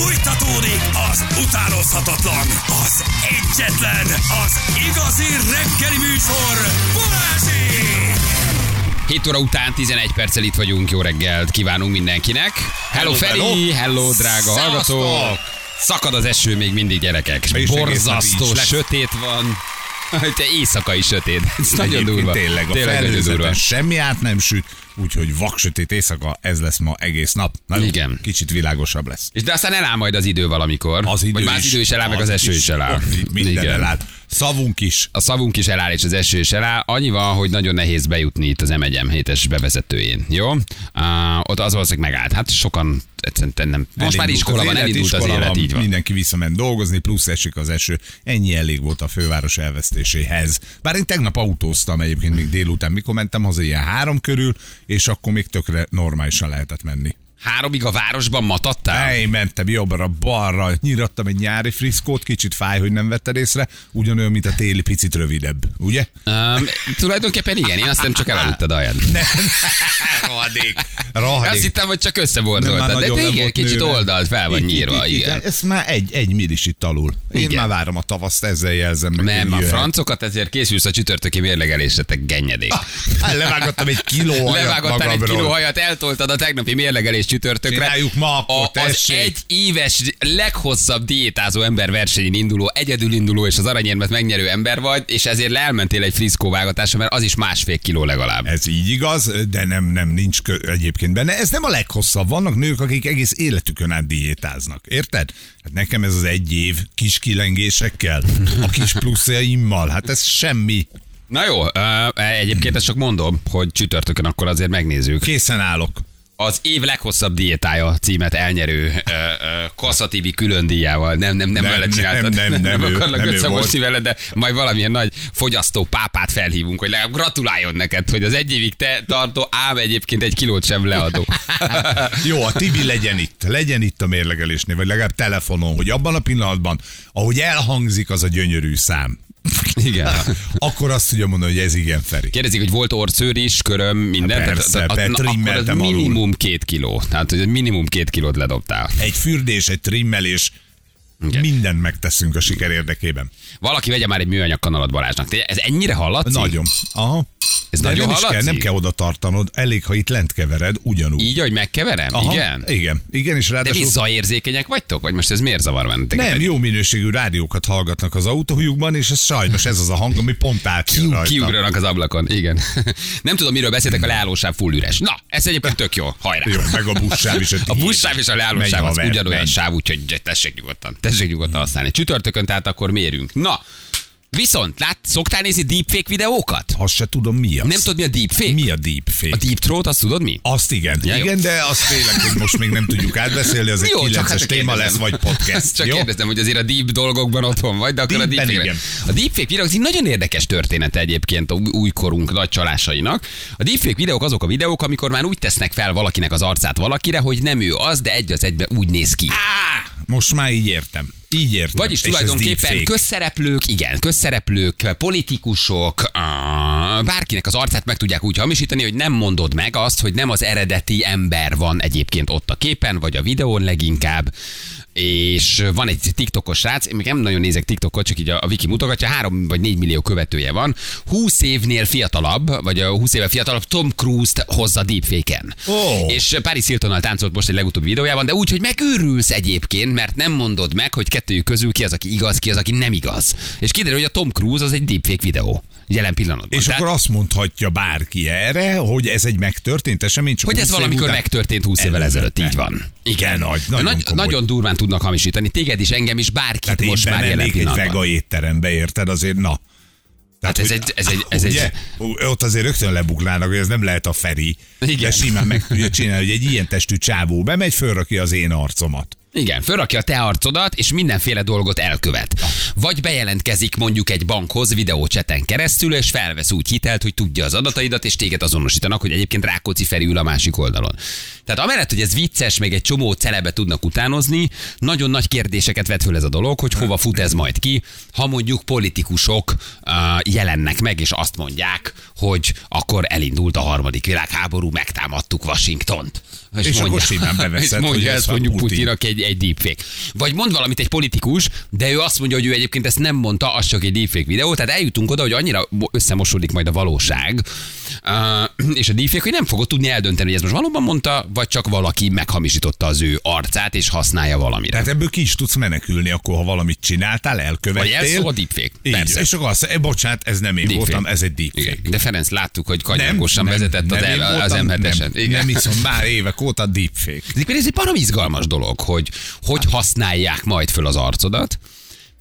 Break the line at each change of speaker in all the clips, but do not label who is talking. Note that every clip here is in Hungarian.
Fújtatódik az utánozhatatlan, az egyetlen, az igazi reggeli műsor, Balázsék!
7 óra után 11 perccel itt vagyunk, jó reggelt kívánunk mindenkinek. Hello,
Hello,
Feri,
hello.
hello drága
Szevasztok.
hallgatók. Szakad az eső még mindig gyerekek.
És nap
Borzasztó, sötét van. Te éjszaka is sötét. Ez nagyon
Egyébként
durva.
Tényleg, a
tényleg nagyon durva.
semmi át nem süt, úgyhogy vaksötét éjszaka, ez lesz ma egész nap. Na
Igen.
Kicsit világosabb lesz.
És de aztán eláll majd az idő valamikor.
Az idő
Vagy már az idő is eláll, meg az eső is eláll.
Minden
Igen.
eláll. Szavunk is.
a szavunk is eláll, és az eső is eláll. Annyi van, hogy nagyon nehéz bejutni itt az M1 hétes bevezetőjén. Jó? Uh, ott az valószínűleg megállt. Hát sokan egyszerűen nem. Most már
Elindult
iskola
az
van, elindult az
iskola
élet, így van.
Mindenki visszament dolgozni, plusz esik az eső. Ennyi elég volt a főváros elvesztéséhez. Bár én tegnap autóztam egyébként még délután, mikor mentem haza ilyen három körül, és akkor még tökre normálisan lehetett menni.
Háromig a városban matattál?
Ej, mentem jobbra, balra, nyirattam egy nyári friszkót, kicsit fáj, hogy nem vetted észre, ugyanolyan, mint a téli, picit rövidebb, ugye?
Um, tulajdonképpen igen, én azt nem csak elaluttad alján.
Nem, rohadék,
Azt
rohadék.
hittem, hogy csak
Nem,
összebordoltad. De, de igen, kicsit
nőve.
oldalt fel van nyírva,
itt,
igen.
Ez már egy, egy millis itt alul. Én
Igen.
már várom a tavaszt, ezzel jelzem meg.
Nem, a francokat, ezért készülsz a csütörtöki mérlegelésre, te gennyedék.
Hát levágottam egy kiló hajat
Levágtál egy kiló hajat, eltoltad a tegnapi mérlegelés csütörtökre.
Csináljuk ma akkor,
a, az egy éves, leghosszabb diétázó ember versenyen induló, egyedül induló és az aranyérmet megnyerő ember vagy, és ezért leelmentél egy friszkó vágatásra, mert az is másfél kiló legalább.
Ez így igaz, de nem, nem nincs kö, egyébként benne. Ez nem a leghosszabb. Vannak nők, akik egész életükön át diétáznak. Érted? Hát nekem ez az egy év kis kilengésekkel, a kis pluszjaimmal. Hát ez semmi.
Na jó, egyébként ezt csak mondom, hogy csütörtökön akkor azért megnézzük.
Készen állok.
Az év leghosszabb diétája címet elnyerő ö, ö, Kassa TV külön díjával. Nem, nem, nem,
Nem,
veled
nem,
csináltad.
nem, nem,
nem akarlak
nem
összemosni
volt.
veled, de majd valamilyen nagy fogyasztó pápát felhívunk, hogy legalább gratuláljon neked, hogy az egy évig te tartó, ám egyébként egy kilót sem leadó.
Jó, a Tibi legyen itt. Legyen itt a mérlegelésnél, vagy legalább telefonon, hogy abban a pillanatban, ahogy elhangzik az a gyönyörű szám,
Igen.
akkor azt tudja mondani, hogy ez igen, Feri.
Kérdezik, hogy volt orcőr is, köröm, minden.
Persze,
tehát, na, akkor az
trimmeltem alul.
minimum két kiló. Tehát, hogy minimum két kilót ledobtál.
Egy fürdés, egy trimmelés,
Igen.
mindent megteszünk a siker érdekében.
Valaki vegye már egy műanyag kanalat Balázsnak. Te- Ez ennyire hallatszik?
Nagyon. Aha.
Ez
De
nagyon
nem is kell,
hallatszik?
nem kell oda tartanod, elég, ha itt lent kevered, ugyanúgy.
Így, hogy megkeverem?
Aha,
Igen?
Igen, igen, és
De mi
ráadásul...
zajérzékenyek vagytok? Vagy most ez miért zavar benneteket?
Nem, jó minőségű rádiókat hallgatnak az autójukban, és ez sajnos ez az a hang, ami pont átjön
Kiu-
rajta.
kiugranak az ablakon, igen. Nem tudom, miről beszéltek, a leállósáv full üres. Na, ez egyébként tök jó, hajrá.
Jó, meg a buszsáv is.
A buszsáv és a leállósáv az ugyanolyan sáv, úgyhogy tessék nyugodtan, tessék nyugodtan használni. Csütörtökön tehát akkor mérünk. Na, viszont, lát, szoktál nézni deepfake videókat?
Azt se tudom, mi az.
Nem tudod, mi a deepfake?
Mi a deepfake?
A deep throat, azt tudod mi?
Azt igen.
Ja, jó.
igen, de azt tényleg, hogy most még nem tudjuk átbeszélni, az egy
Jó, csak
9-es
hát
téma lesz, vagy podcast.
Csak
jó?
kérdeztem, hogy azért a deep dolgokban otthon vagy, de akkor a deepfake.
igen.
A deepfake videók egy nagyon érdekes történet egyébként a új- újkorunk nagy csalásainak. A deepfake videók azok a videók, amikor már úgy tesznek fel valakinek az arcát valakire, hogy nem ő az, de egy az egybe úgy néz ki.
Most már így értem. Így értem.
Vagyis
És
tulajdonképpen közszereplők, igen, közszereplők, politikusok, bárkinek az arcát meg tudják úgy hamisítani, hogy nem mondod meg azt, hogy nem az eredeti ember van egyébként ott a képen, vagy a videón leginkább, és van egy TikTokos srác, én még nem nagyon nézek TikTokot, csak így a, a Wiki mutogatja, három vagy négy millió követője van, 20 évnél fiatalabb, vagy a 20 éve fiatalabb Tom Cruise-t hozza deepfake-en.
Ó.
És Paris Hiltonnal táncolt most egy legutóbbi videójában, de úgy, hogy megőrülsz egyébként, mert nem mondod meg, hogy kettőjük közül ki az, aki igaz, ki az, aki nem igaz. És kiderül, hogy a Tom Cruise az egy deepfake videó. Jelen pillanatban.
És
Tehát,
akkor azt mondhatja bárki erre, hogy ez egy megtörtént esemény, csak
hogy ez
20 év
valamikor
után-
megtörtént 20 évvel ezelőtt, így van. Igen,
Nagy-
nagyon, nagy,
komoly.
nagyon durván tudnak hamisítani. Téged is, engem is, bárkit
Tehát én
most már jelen
bemennék egy
pillanatban.
vega étterembe, érted? Azért na.
Hát ez
hogy-
egy- ez egy- ez egy-
ugye? Ott azért rögtön lebuklának, hogy ez nem lehet a Feri.
Igen.
De simán meg tudja csinálni, hogy egy ilyen testű csávó bemegy, fölrakja az én arcomat.
Igen, fölrakja a te arcodat, és mindenféle dolgot elkövet. Vagy bejelentkezik mondjuk egy bankhoz videócseten keresztül, és felvesz úgy hitelt, hogy tudja az adataidat, és téged azonosítanak, hogy egyébként Rákóczi Feri ül a másik oldalon. Tehát amellett, hogy ez vicces, még egy csomó celebe tudnak utánozni, nagyon nagy kérdéseket vet föl ez a dolog, hogy hova fut ez majd ki, ha mondjuk politikusok uh, jelennek meg, és azt mondják, hogy akkor elindult a harmadik világháború, megtámadtuk Washingtont.
És akkor simán beveszed,
és mondja
hogy ez
ezt mondjuk
Putin.
Egy, egy deepfake. Vagy mond valamit egy politikus, de ő azt mondja, hogy ő egyébként ezt nem mondta, az csak egy deepfake videó. Tehát eljutunk oda, hogy annyira mo- összemosódik majd a valóság, uh, és a deepfake, hogy nem fogod tudni eldönteni, hogy ez most valóban mondta, vagy csak valaki meghamisította az ő arcát, és használja valamire.
Tehát ebből ki is tudsz menekülni, akkor ha valamit csináltál,
vagy
elkövettél.
elszó a deepfake.
Így,
Persze.
és akkor azt, eh, bocsánat, ez nem én
Deepfake.
voltam, ez egy deepfake.
Igen. De Ferenc, láttuk, hogy kagyagosan vezetett az,
én
el, az
voltam,
M7-esen.
Nem, nem iszom már évek óta deepfake.
Ez egy barom izgalmas dolog, hogy hogy használják majd föl az arcodat,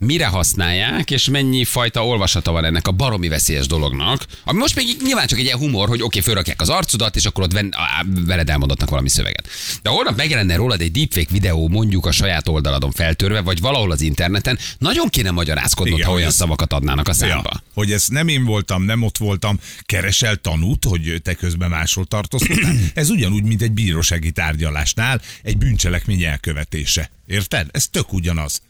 mire használják, és mennyi fajta olvasata van ennek a baromi veszélyes dolognak. Ami most még nyilván csak egy ilyen humor, hogy oké, okay, fölrakják az arcodat, és akkor ott ven, á, veled elmondatnak valami szöveget. De holnap megjelenne rólad egy deepfake videó, mondjuk a saját oldaladon feltörve, vagy valahol az interneten, nagyon kéne magyarázkodnod,
Igen,
ha olyan
ez-
szavakat adnának a számba.
Ja, hogy ez nem én voltam, nem ott voltam, keresel tanút, hogy te közben máshol tartózkodtál. Ez ugyanúgy, mint egy bírósági tárgyalásnál egy bűncselekmény elkövetése. Érted? Ez tök ugyanaz.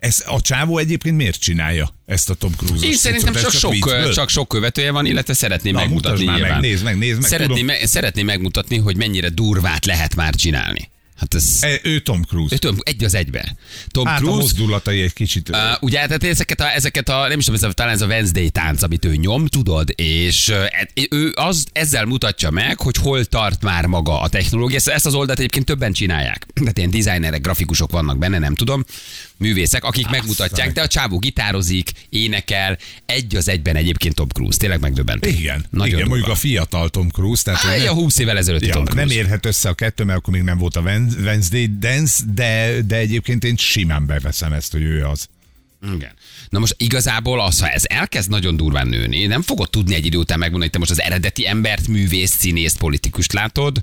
Ez a csávó egyébként miért csinálja ezt a Tom Cruise-os
Én szerintem csak
Ez
sok, csak sok követője van, illetve szeretné
Na,
megmutatni
már meg, nézd meg, nézd meg,
Szeretné,
tudom.
me, szeretné megmutatni, hogy mennyire durvát lehet már csinálni. Hát ez...
E, ő Tom Cruise.
Ő Tom, egy az egybe. Tom
Hát a
Cruise,
mozdulatai egy kicsit...
Uh, ugye, tehát ezeket a, ezeket a, nem is tudom, ez a, talán ez a Wednesday tánc, amit ő nyom, tudod, és uh, ő az, ezzel mutatja meg, hogy hol tart már maga a technológia. Ezt, ezt az oldalt egyébként többen csinálják. Tehát ilyen designerek, grafikusok vannak benne, nem tudom, művészek, akik megmutatják, de a csávó gitározik, énekel, egy az egyben egyébként Tom Cruise. Tényleg megdöbbentő.
igen,
Nagyon
igen
durva.
mondjuk a fiatal Tom Cruise. Tehát
Á,
ő
ja, 20 évvel ezelőtti
Ja,
Tom Cruise.
nem érhet össze a kettő, mert akkor még nem volt a Wednesday Dance, de, de egyébként én simán beveszem ezt, hogy ő az.
Igen. Na most igazából az, ha ez elkezd nagyon durván nőni, nem fogod tudni egy idő után megmondani, hogy te most az eredeti embert, művész, színészt, politikust látod,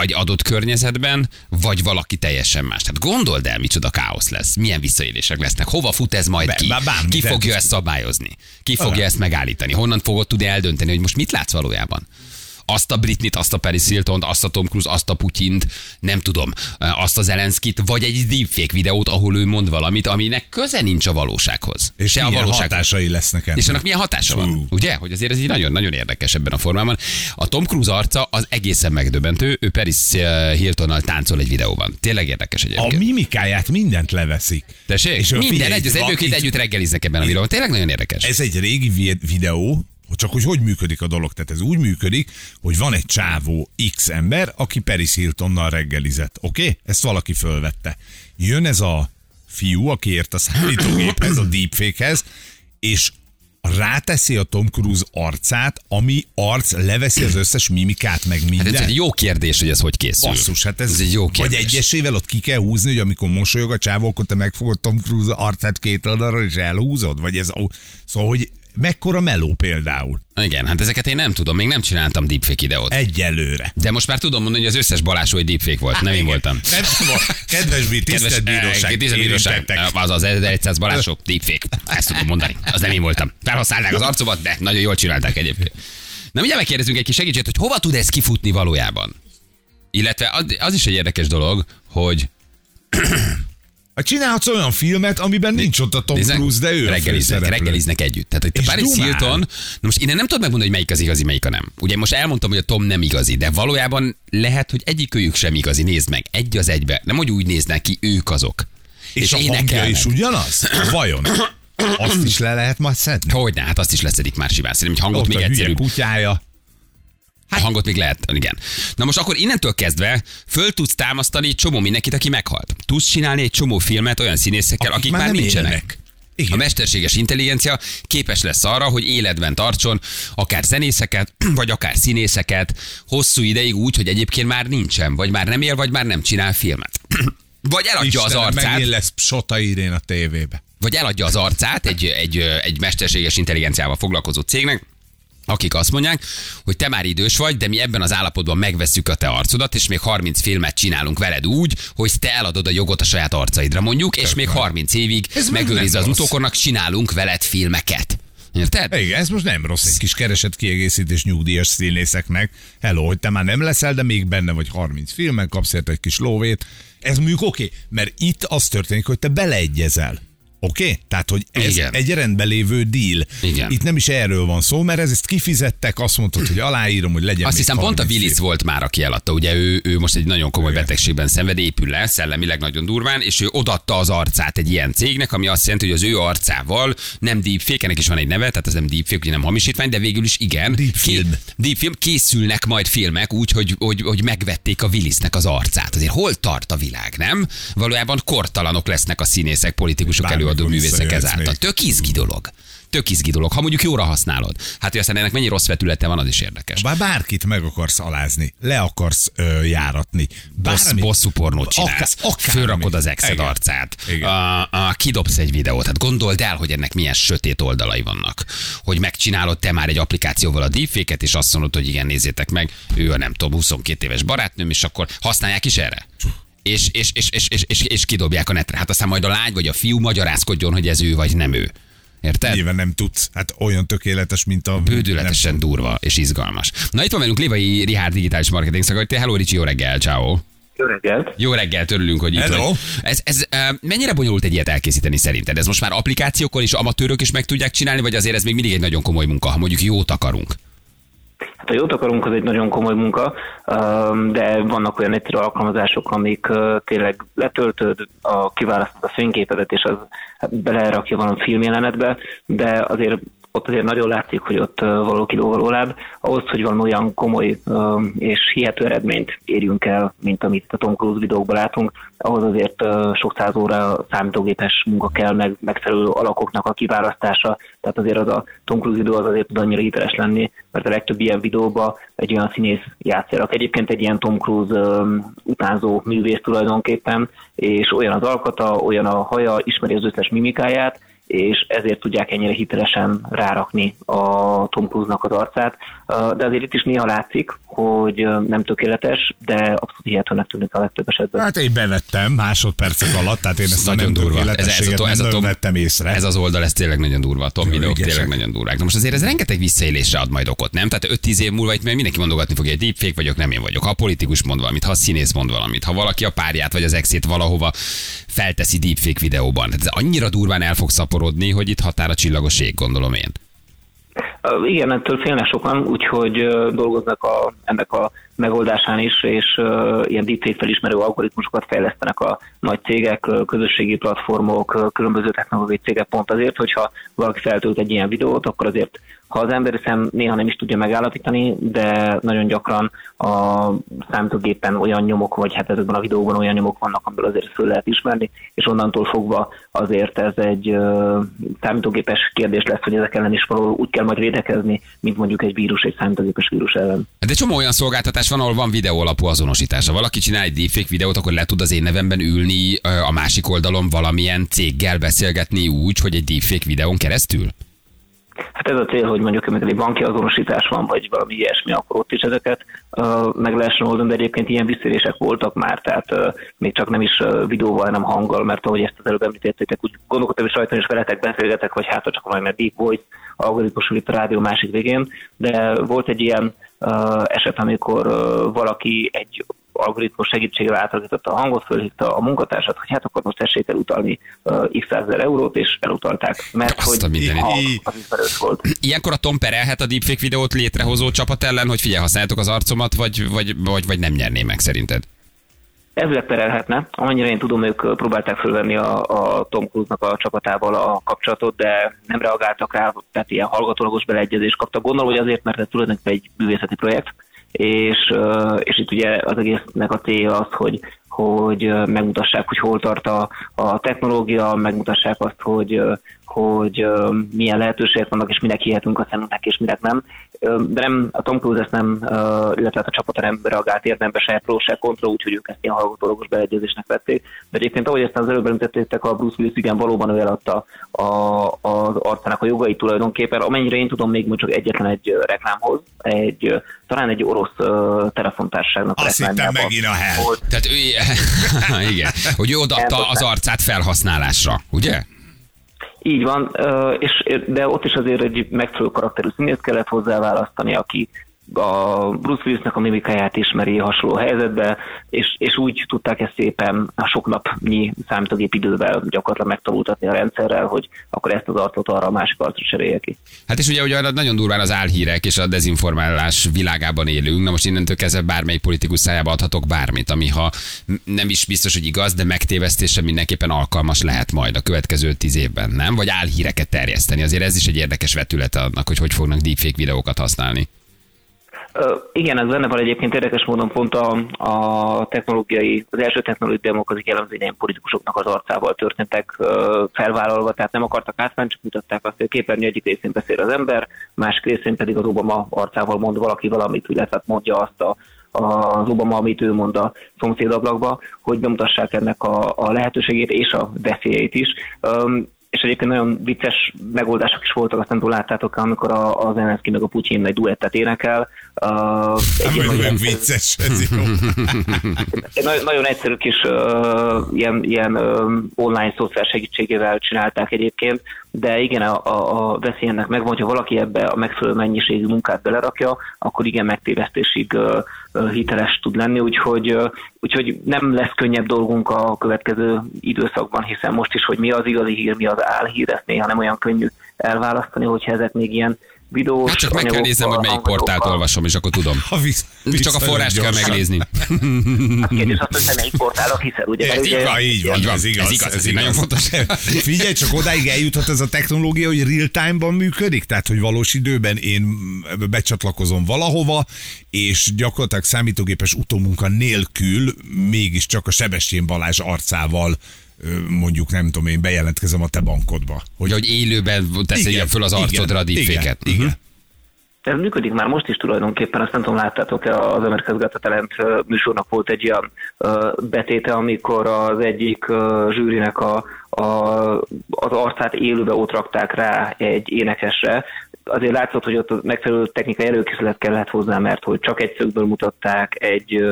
egy adott környezetben, vagy valaki teljesen más. Tehát gondold el, micsoda káosz lesz, milyen visszaélések lesznek, hova fut ez majd ki, ki fogja ezt szabályozni, ki fogja ezt megállítani, honnan fogod tudni eldönteni, hogy most mit látsz valójában. Azt a Britnit, azt a Paris Hilton, azt a Tom Cruise, azt a Putyint, nem tudom, azt a Zelenszkit, vagy egy deepfake videót, ahol ő mond valamit, aminek köze nincs a valósághoz.
És
Se a valósághoz.
hatásai lesznek ennek.
És annak milyen hatása van?
Fú.
Ugye? Hogy azért ez így nagyon-nagyon érdekes ebben a formában. A Tom Cruise arca az egészen megdöbbentő. Ő Paris Hiltonnal táncol egy videóban. Tényleg érdekes
A
egyébként.
mimikáját mindent leveszik.
Tessék?
És
Minden
figyelj,
egy, az egyébként együtt reggeliznek ebben a videóban. Tényleg nagyon érdekes.
Ez egy régi vi- videó, csak hogy hogy működik a dolog. Tehát ez úgy működik, hogy van egy csávó X ember, aki Paris Hiltonnal reggelizett. Oké? Okay? Ezt valaki fölvette. Jön ez a fiú, aki ért a számítógéphez, a deepfake-hez, és ráteszi a Tom Cruise arcát, ami arc leveszi az összes mimikát, meg
Hát
mindent.
ez egy jó kérdés, hogy ez hogy készül.
Basszus, hát ez,
ez egy jó
Vagy
kérdés.
egyesével ott ki kell húzni, hogy amikor mosolyog a csávó, akkor te megfogod Tom Cruise arcát két oldalra, és elhúzod? Vagy ez, szóval, hogy mekkora meló például?
Igen, hát ezeket én nem tudom, még nem csináltam deepfake videót.
Egyelőre.
De most már tudom mondani, hogy az összes Balázsó egy deepfake volt, nem én
Igen.
voltam.
Nem kedves bí, tisztelt bíróság.
eh, tisztelt bíróság.
érintettek.
Az az 1100 Balázsó, deepfake. Ezt tudom mondani. Az nem én voltam. Felhasználták az arcomat, de nagyon jól csinálták egyébként. Na ugye megkérdezünk egy kis segítséget, hogy hova tud ez kifutni valójában? Illetve az, az is egy érdekes dolog, hogy
Hát csinálhatsz olyan filmet, amiben nincs ott a Tom Cruise, de ő a
reggeliznek,
főszereplő.
reggeliznek együtt. Tehát itt a
És
Paris. Hilton, na most én nem tudom megmondani, hogy melyik az igazi, melyik a nem. Ugye most elmondtam, hogy a Tom nem igazi, de valójában lehet, hogy egyikőjük sem igazi. Nézd meg, egy az egybe. Nem, hogy úgy néznek ki, ők azok.
És, a hangja is ugyanaz? Vajon? Azt is le lehet majd szedni?
Hogyne, hát azt is leszedik már simán. Szerintem, hogy hangot
Ott
még
a
egyszerűbb.
kutyája.
A hangot még lehet, igen. Na most akkor innentől kezdve föl tudsz támasztani egy csomó mindenkit, aki meghalt. Tudsz csinálni egy csomó filmet olyan színészekkel, akik, akik már,
nem
nincsenek.
élnek.
A
Igen.
mesterséges intelligencia képes lesz arra, hogy életben tartson akár zenészeket, vagy akár színészeket hosszú ideig úgy, hogy egyébként már nincsen, vagy már nem él, vagy már nem csinál filmet. Vagy eladja az
Istenem,
arcát,
Megint lesz Sota Irén a tévébe.
vagy eladja az arcát egy, egy, egy mesterséges intelligenciával foglalkozó cégnek, akik azt mondják, hogy te már idős vagy, de mi ebben az állapotban megvesszük a te arcodat, és még 30 filmet csinálunk veled úgy, hogy te eladod a jogot a saját arcaidra mondjuk, és még 30 évig
Ez meg
megőrizve
nem
az utókornak, csinálunk veled filmeket. Érted?
Igen, ez most nem rossz, egy kis keresett kiegészítés nyugdíjas színészeknek. Hello, hogy te már nem leszel, de még benne vagy 30 filmen, kapsz érte egy kis lóvét. Ez mondjuk oké, okay, mert itt az történik, hogy te beleegyezel. Oké? Okay? Tehát, hogy ez
Igen.
egy rendben lévő deal.
Igen.
Itt nem is erről van szó, mert ez- ezt kifizettek, azt mondtad, hogy aláírom, hogy legyen
Azt hiszem pont a
30
Willis volt már, aki eladta. Ugye ő, ő most egy nagyon komoly
Igen.
betegségben szenved, épül le, szellemileg nagyon durván, és ő odatta az arcát egy ilyen cégnek, ami azt jelenti, hogy az ő arcával nem deepfake, ennek is van egy neve, tehát ez nem deepfake, ugye nem hamisítvány, de végül is igen.
Deepfilm.
Deepfilm, készülnek majd filmek úgy, hogy, hogy, hogy megvették a Willisnek az arcát. Azért hol tart a világ, nem? Valójában kortalanok lesznek a színészek, politikusok,
Bármikor
előadó művészek ezáltal. Tök izgi dolog. Tök izgi dolog. Ha mondjuk jóra használod. Hát, hogy aztán ennek mennyi rossz vetülete van, az is érdekes.
Bár bárkit meg akarsz alázni, le akarsz ö, járatni. Bármi.
bosszú pornót csinálsz,
Akár-
fölrakod az exed
Igen.
arcát,
Igen.
a, a, kidobsz egy videót. Hát gondold el, hogy ennek milyen sötét oldalai vannak. Hogy megcsinálod te már egy applikációval a deepfake-et, és azt mondod, hogy igen, nézzétek meg, ő a nem tudom, 22 éves barátnőm, és akkor használják is erre. És, és, és, és, és, és, és kidobják a netre. Hát aztán majd a lány vagy a fiú magyarázkodjon, hogy ez ő vagy nem ő. Érted?
Nyilván nem tudsz. Hát olyan tökéletes, mint a...
Bődületesen durva és izgalmas. Na itt van velünk Lévai Rihárd digitális marketing szakértő. Hello Ricsi, jó reggel, ciao.
Jó reggelt!
Jó reggelt, örülünk, hogy itt
Hello.
vagy. Ez, ez mennyire bonyolult egy ilyet elkészíteni szerinted? Ez most már applikációkkal és amatőrök is meg tudják csinálni, vagy azért ez még mindig egy nagyon komoly munka, ha mondjuk jót akarunk?
Hát a jót akarunk, az egy nagyon komoly munka, üm, de vannak olyan egyszerű alkalmazások, amik ö, tényleg letöltöd, a, kiválasztod a fényképedet, és az belerakja valami filmjelenetbe, de azért ott azért nagyon látszik, hogy ott kilóvaló láb, ahhoz, hogy valami olyan komoly és hihető eredményt érjünk el, mint amit a Tom Cruise videókban látunk, ahhoz azért sok száz óra számítógépes munka kell, meg megfelelő alakoknak a kiválasztása, tehát azért az a Tom Cruise videó az azért tud annyira hiteles lenni, mert a legtöbb ilyen videóban egy olyan színész játszik. Egyébként egy ilyen Tom Cruise utánzó művész tulajdonképpen, és olyan az alkata, olyan a haja, ismeri az összes mimikáját, és ezért tudják ennyire hitelesen rárakni a Tom Cruise-nak az arcát. De azért itt is néha látszik, hogy nem tökéletes, de abszolút hihetőnek tűnik a legtöbb esetben.
Hát én bevettem másodpercek alatt, tehát én ezt a
nagyon
nem
durva. Ez, ez, a, to- ez, a Tom,
vettem észre.
ez az oldal, ez tényleg nagyon durva. A Tom videók tényleg nagyon durvák. Na most azért ez rengeteg visszaélésre ad majd okot, nem? Tehát 5-10 év múlva itt mindenki mondogatni fogja, hogy deepfake vagyok, nem én vagyok. Ha a politikus mond valamit, ha a színész mond valamit, ha valaki a párját vagy az exét valahova felteszi deepfake videóban. Tehát ez annyira durván el fog szaporodni, hogy itt határa csillagos ég, gondolom én.
Igen, ettől félnek sokan, úgyhogy dolgoznak a, ennek a megoldásán is, és uh, ilyen deepfake felismerő algoritmusokat fejlesztenek a nagy cégek, közösségi platformok, különböző technológiai cégek pont azért, hogyha valaki feltölt egy ilyen videót, akkor azért ha az emberi szem néha nem is tudja megállapítani, de nagyon gyakran a számítógépen olyan nyomok, vagy hát ezekben a videóban olyan nyomok vannak, amiből azért föl lehet ismerni, és onnantól fogva azért ez egy ö, számítógépes kérdés lesz, hogy ezek ellen is valahol úgy kell majd védekezni, mint mondjuk egy vírus, egy számítógépes vírus ellen.
De csomó olyan szolgáltatás van, ahol van videó alapú azonosítása. Valaki csinál egy deepfake videót, akkor le tud az én nevemben ülni a másik oldalon valamilyen céggel beszélgetni úgy, hogy egy deepfake videón keresztül?
Hát ez a cél, hogy mondjuk amikor banki azonosítás van, vagy valami ilyesmi, akkor ott is ezeket uh, meg lehessen oldani, de egyébként ilyen visszérések voltak már, tehát uh, még csak nem is uh, videóval, hanem hanggal, mert ahogy ezt az előbb említettétek, úgy gondolkodtam is rajta, és veletek beszélgetek, vagy hát csak majd mert deep voice algoritmusul itt a rádió másik végén, de volt egy ilyen uh, eset, amikor uh, valaki egy algoritmus segítségével átalakította a hangot, fölhívta a munkatársat, hogy hát akkor most tessék elutalni uh, x ezer eurót, és elutalták, mert
Azt a
hogy
mindenit.
hang az ismerős volt.
Ilyenkor a Tom perelhet a deepfake videót létrehozó csapat ellen, hogy figyelj, használjátok az arcomat, vagy, vagy, vagy, vagy nem nyerné meg szerinted?
Ezzel perelhetne. Amennyire én tudom, ők ö, próbálták fölvenni a, a Tom Cruise-nak a csapatával a kapcsolatot, de nem reagáltak rá, tehát ilyen hallgatólagos beleegyezést kaptak. Gondolom, hogy azért, mert ez tulajdonképpen egy művészeti projekt, és, és itt ugye az egésznek a célja az, hogy, hogy megmutassák, hogy hol tart a, a technológia, megmutassák azt, hogy, hogy milyen lehetőségek vannak, és minek hihetünk a szemünknek, és minek nem. De nem, a Tom Cruise ezt nem, illetve hát a csapata nem reagált érdembe se pro, se kontra, úgyhogy ők ezt ilyen hallgatólagos beleegyezésnek vették. De egyébként, ahogy ezt az előbb említettétek, a Bruce Willis igen valóban ő eladta a, az arcának a jogait tulajdonképpen. Amennyire én tudom, még csak egyetlen egy reklámhoz, egy, talán egy orosz ö, telefontárságnak a
Azt hittem megint a hell.
volt.
Tehát ő, igen, hogy ő odaadta az arcát felhasználásra, ugye?
Így van, és, de ott is azért egy megfelelő karakterű színészt kellett hozzá választani, aki a Bruce Willisnek a mimikáját ismeri hasonló helyzetbe, és, és úgy tudták ezt szépen a sok napnyi számítógép idővel gyakorlatilag megtanultatni a rendszerrel, hogy akkor ezt az arcot arra a másik arcra cserélje ki.
Hát és ugye, ugye nagyon durván az álhírek és a dezinformálás világában élünk. Na most innentől kezdve bármelyik politikus szájába adhatok bármit, ami ha nem is biztos, hogy igaz, de megtévesztése mindenképpen alkalmas lehet majd a következő tíz évben, nem? Vagy álhíreket terjeszteni. Azért ez is egy érdekes vetület annak, hogy hogy fognak deepfake videókat használni.
Igen, ez benne van egyébként érdekes módon pont a, a technológiai, az első technológiai demok azok jellemzően ilyen politikusoknak az arcával történtek felvállalva, tehát nem akartak átmenni, csak mutatták azt, hogy a képernyő egyik részén beszél az ember, másik részén pedig az Obama arcával mond valaki valamit, illetve mondja azt a, az Obama, amit ő mond a szomszédablakba, hogy bemutassák ennek a, a lehetőségét és a veszélyeit is. Um, és egyébként nagyon vicces megoldások is voltak, azt nem láttátok, amikor a, a Zelenszky meg a Putyin egy duettet énekel. Uh,
egy ilyen nagyon vicces, ez jó.
nagyon, nagyon egyszerű kis uh, ilyen, ilyen uh, online szoftver segítségével csinálták egyébként, de igen, a, a, a veszély ennek megvan, hogyha valaki ebbe a megfelelő mennyiségű munkát belerakja, akkor igen, megtévesztésig uh, hiteles tud lenni, úgyhogy, úgyhogy nem lesz könnyebb dolgunk a következő időszakban, hiszen most is, hogy mi az igazi hír, mi az álhír, ezt néha nem olyan könnyű elválasztani, hogyha ezek még ilyen videós
Hát csak meg kell néznem, hogy melyik portált olvasom, és akkor tudom.
Ha visz,
Csak a forrást kell megnézni.
Hát kérdés azt, hogy te melyik portálok hiszel, ugye?
Ez
ugye
így van, így van,
Így van,
ez igaz.
ez igaz, ez így nagyon fontos.
Figyelj, csak odáig eljuthat ez a technológia, hogy real time-ban működik, tehát hogy valós időben én becsatlakozom valahova, és gyakorlatilag számítógépes utómunka nélkül mégiscsak a Sebestyén Balázs arcával mondjuk nem tudom én, bejelentkezem a te bankodba.
Hogy, hogy élőben teszed föl az arcodra a deepfake-et.
Igen, igen.
Ez működik már most is tulajdonképpen, azt nem tudom, láttátok-e, az Got Talent műsornak volt egy olyan ö, betéte, amikor az egyik zsűrinek a, a, az arcát élőbe ott rakták rá egy énekesre, azért látszott, hogy ott megfelelő technikai előkészület kellett hozzá, mert hogy csak egy szögből mutatták, egy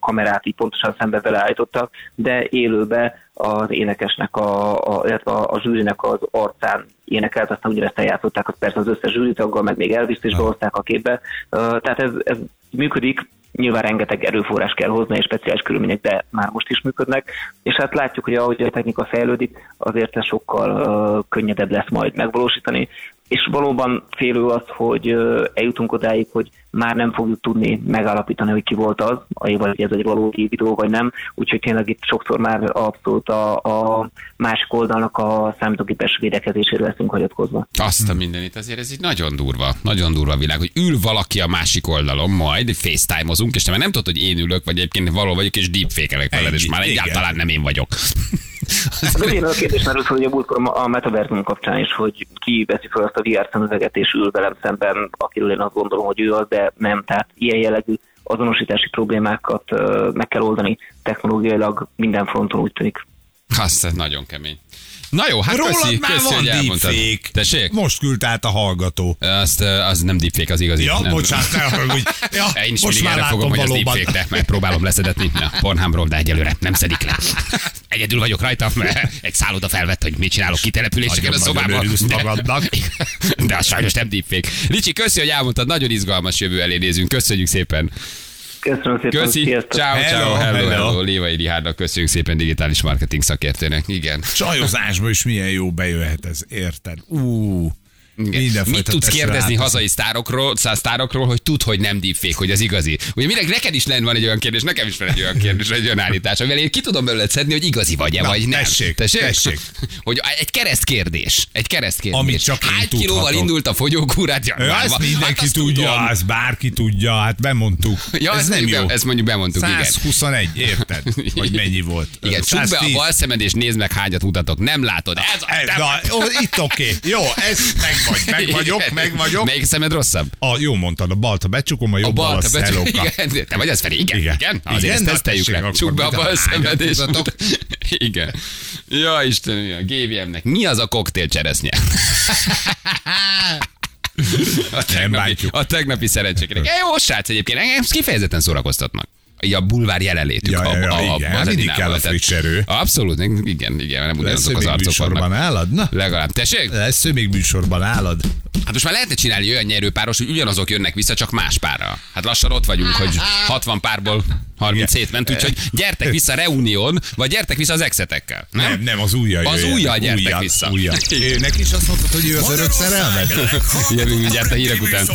kamerát így pontosan szembe beleállítottak, de élőbe az énekesnek, a, a, illetve a, a zsűrinek az arcán énekelt, aztán ugyanezt eljátszották, az persze az összes zsűritaggal, meg még Elvis-t is behozták a képbe. Ö, tehát ez, ez működik, nyilván rengeteg erőforrás kell hozni, és speciális körülmények, de már most is működnek, és hát látjuk, hogy ahogy a technika fejlődik, azért ez sokkal uh, könnyedebb lesz majd megvalósítani, és valóban félő az, hogy uh, eljutunk odáig, hogy már nem fogjuk tudni megállapítani, hogy ki volt az, vagy ez egy valódi videó, vagy nem, úgyhogy tényleg itt sokszor már abszolút a, a másik oldalnak a számítógépes védekezésére leszünk hagyatkozva.
Azt a mindenit, azért ez így nagyon durva, nagyon durva világ, hogy ül valaki a másik oldalon, majd FaceTime-ozunk, és te már nem tudod, hogy én ülök, vagy egyébként való vagyok, és deepfake-elek veled, és már
igen.
egyáltalán nem én vagyok.
Hát azért a kérdés merült hogy a múltkor a metaverzum kapcsán is, hogy ki veszi fel azt a VR szemüveget és ül velem szemben, akiről én azt gondolom, hogy ő az, de nem. Tehát ilyen jellegű azonosítási problémákat meg kell oldani technológiailag minden fronton úgy tűnik.
Azt nagyon kemény. Na jó, hát
Rólad
köszi,
már
köszi,
van deepfake.
Tessék?
Most küldte át a hallgató.
Azt, az nem deepfake, az igazi.
Ja,
nem.
bocsánat, ne haragudj. Ja,
Én is
most
mindig
már
erre fogom, hogy az
valóban.
deepfake, de megpróbálom leszedetni a Pornhumról, de egyelőre nem szedik le. Egyedül vagyok rajta, mert egy szálloda felvett, hogy mit csinálok kitelepüléseken a szobában.
örülsz magadnak.
De az sajnos nem deepfake. Ricsi, köszi, hogy elmondtad, nagyon izgalmas jövő elé nézünk. Köszönjük szépen.
Köszönöm szépen,
Köszi. Ciao,
Hello,
ciao, hello,
hello.
hello. Lévai Rihárnak köszönjük szépen digitális marketing szakértőnek. Igen.
Csajozásba is milyen jó bejöhet ez, érted? Ú,
Mit tudsz kérdezni
áteszi.
hazai sztárokról, sztárokról, hogy tud, hogy nem deepfake, hogy az igazi? Ugye mire neked is lenne van egy olyan kérdés, nekem is van egy olyan kérdés, egy olyan állítás, amivel én ki tudom belőled szedni, hogy igazi vagy-e,
Na,
vagy nem.
tessék, tessék.
Hogy egy kereszt kérdés. Egy kereszt kérdés.
Amit csak
Hány kilóval indult a fogyókúrát? Ja, már
ezt
van.
mindenki
Hát azt
tudja,
tudom.
ezt bárki tudja, hát bemondtuk.
Ja,
ez
ezt
nem jó.
be- ezt mondjuk bemondtuk, igen.
121, érted? Hogy mennyi volt?
Igen, csukd be a
110.
bal szemed, és nézd meg, hányat mutatok. Nem látod. Ez
Ez,
te-
na, itt oké. Jó, ez meg vagy. Meg vagyok, meg vagyok.
Melyik szemed rosszabb?
A, jó mondtad, a balt, ha becsukom, a jobbal a,
bal,
a
te,
szelóka.
igen, te vagy az felé, igen, igen.
Igen.
igen. Azért
Igen,
ezt
na
teszteljük le. Csukd be a bal szemed, és... Igen. Ja, Istenem, a GVM-nek mi az a koktél cseresznye? A tegnapi, a tegnapi szerencséknek. Jó, srác egyébként, engem kifejezetten szórakoztatnak. Ja, bulvár jelenlétük
Ja, ja, ja,
a, a,
igen,
az
mindig kell a friss erő.
Abszolút, igen, igen, nem ugyanazok az arcok
műsorban
vannak.
állad? Na?
Legalább. Tessék?
Lesz ő még műsorban állad?
Hát most már lehetne csinálni olyan nyerőpáros, hogy ugyanazok jönnek vissza, csak más párra. Hát lassan ott vagyunk, hogy 60 párból 37 ment, úgyhogy gyertek vissza Reunión, vagy gyertek vissza az exetekkel. Nem?
Nem, nem, az ujjal
Az ujjal gyertek
Ujjal,
vissza.
Ujjal. Ő, neki is azt mondtad, hogy ő az örök
leghallgatottabb
Jövünk mindjárt a hírek után.